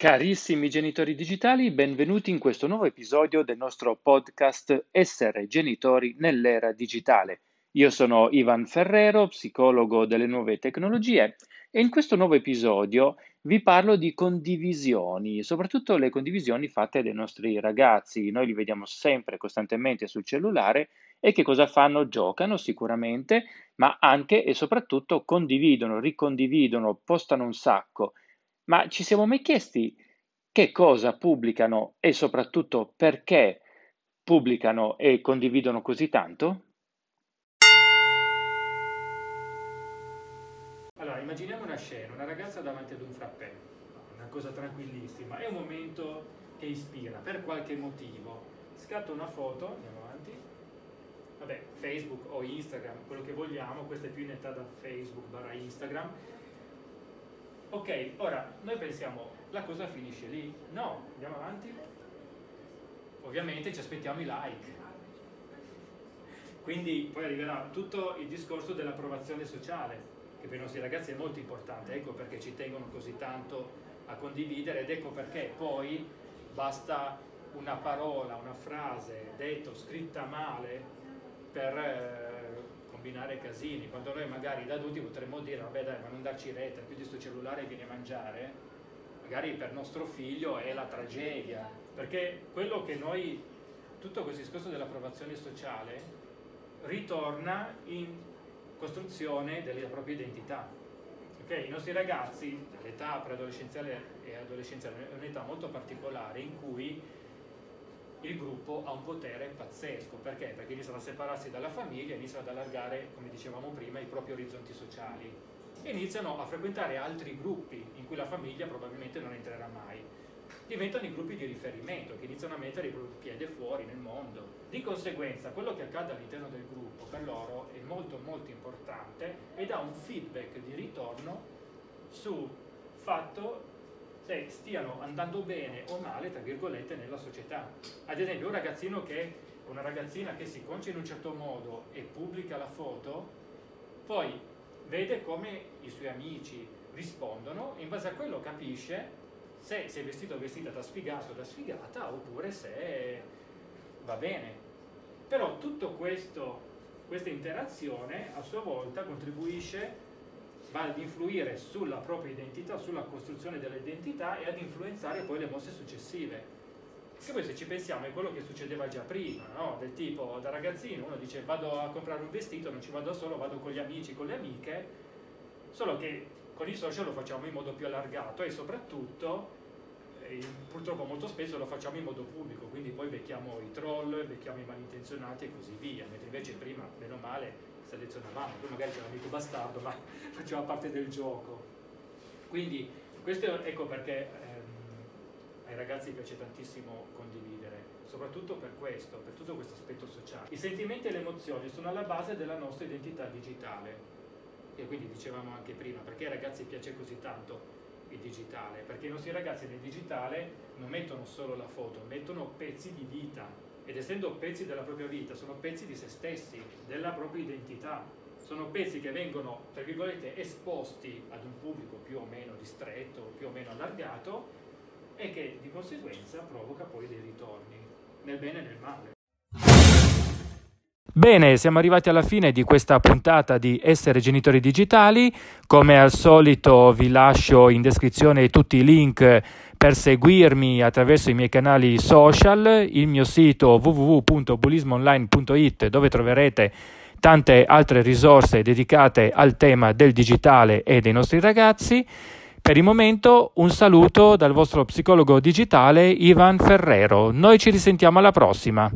Carissimi genitori digitali, benvenuti in questo nuovo episodio del nostro podcast Essere genitori nell'era digitale. Io sono Ivan Ferrero, psicologo delle nuove tecnologie e in questo nuovo episodio vi parlo di condivisioni, soprattutto le condivisioni fatte dai nostri ragazzi. Noi li vediamo sempre, costantemente sul cellulare e che cosa fanno? Giocano sicuramente, ma anche e soprattutto condividono, ricondividono, postano un sacco. Ma ci siamo mai chiesti che cosa pubblicano e soprattutto perché pubblicano e condividono così tanto? Allora, immaginiamo una scena, una ragazza davanti ad un frappè, una cosa tranquillissima, è un momento che ispira per qualche motivo. Scatta una foto, andiamo avanti, vabbè, Facebook o Instagram, quello che vogliamo, questa è più in età da Facebook barra Instagram, Ok, ora noi pensiamo la cosa finisce lì? No, andiamo avanti. Ovviamente ci aspettiamo i like. Quindi poi arriverà tutto il discorso dell'approvazione sociale, che per i nostri ragazzi è molto importante, ecco perché ci tengono così tanto a condividere ed ecco perché poi basta una parola, una frase detta o scritta male per combinare casini, quando noi magari da adulti potremmo dire vabbè dai ma non darci retta, più di sto cellulare viene a mangiare, magari per nostro figlio è la tragedia, perché quello che noi, tutto questo discorso dell'approvazione sociale ritorna in costruzione della propria identità. Okay? I nostri ragazzi, l'età preadolescenziale e adolescenziale è un'età molto particolare in cui il gruppo ha un potere pazzesco. Perché? Perché iniziano a separarsi dalla famiglia, iniziano ad allargare, come dicevamo prima, i propri orizzonti sociali e iniziano a frequentare altri gruppi in cui la famiglia probabilmente non entrerà mai. Diventano i gruppi di riferimento che iniziano a mettere i propri piedi fuori nel mondo. Di conseguenza, quello che accade all'interno del gruppo per loro è molto molto importante e dà un feedback di ritorno sul fatto se stiano andando bene o male, tra virgolette, nella società. Ad esempio, un ragazzino che, una ragazzina che si concia in un certo modo e pubblica la foto, poi vede come i suoi amici rispondono e in base a quello capisce se si è vestito o vestita da sfigato o da sfigata oppure se va bene. Però tutto questo, questa interazione a sua volta contribuisce va ad influire sulla propria identità, sulla costruzione dell'identità e ad influenzare poi le mosse successive. Che poi se ci pensiamo è quello che succedeva già prima, no? del tipo da ragazzino uno dice vado a comprare un vestito, non ci vado solo, vado con gli amici, con le amiche, solo che con i social lo facciamo in modo più allargato e soprattutto eh, purtroppo molto spesso lo facciamo in modo pubblico, quindi poi becchiamo i troll, becchiamo i malintenzionati e così via, mentre invece prima, meno male, selezionavamo, poi magari c'era l'amico bastardo, ma faceva parte del gioco. Quindi questo ecco perché ehm, ai ragazzi piace tantissimo condividere, soprattutto per questo, per tutto questo aspetto sociale. I sentimenti e le emozioni sono alla base della nostra identità digitale. E quindi dicevamo anche prima, perché ai ragazzi piace così tanto il digitale? Perché i nostri ragazzi nel digitale non mettono solo la foto, mettono pezzi di vita, ed essendo pezzi della propria vita, sono pezzi di se stessi, della propria identità, sono pezzi che vengono, tra virgolette, esposti ad un pubblico più o meno ristretto, più o meno allargato e che di conseguenza provoca poi dei ritorni, nel bene e nel male. Bene, siamo arrivati alla fine di questa puntata di Essere Genitori Digitali. Come al solito vi lascio in descrizione tutti i link per seguirmi attraverso i miei canali social, il mio sito www.bullismoonline.it dove troverete tante altre risorse dedicate al tema del digitale e dei nostri ragazzi. Per il momento un saluto dal vostro psicologo digitale Ivan Ferrero. Noi ci risentiamo alla prossima.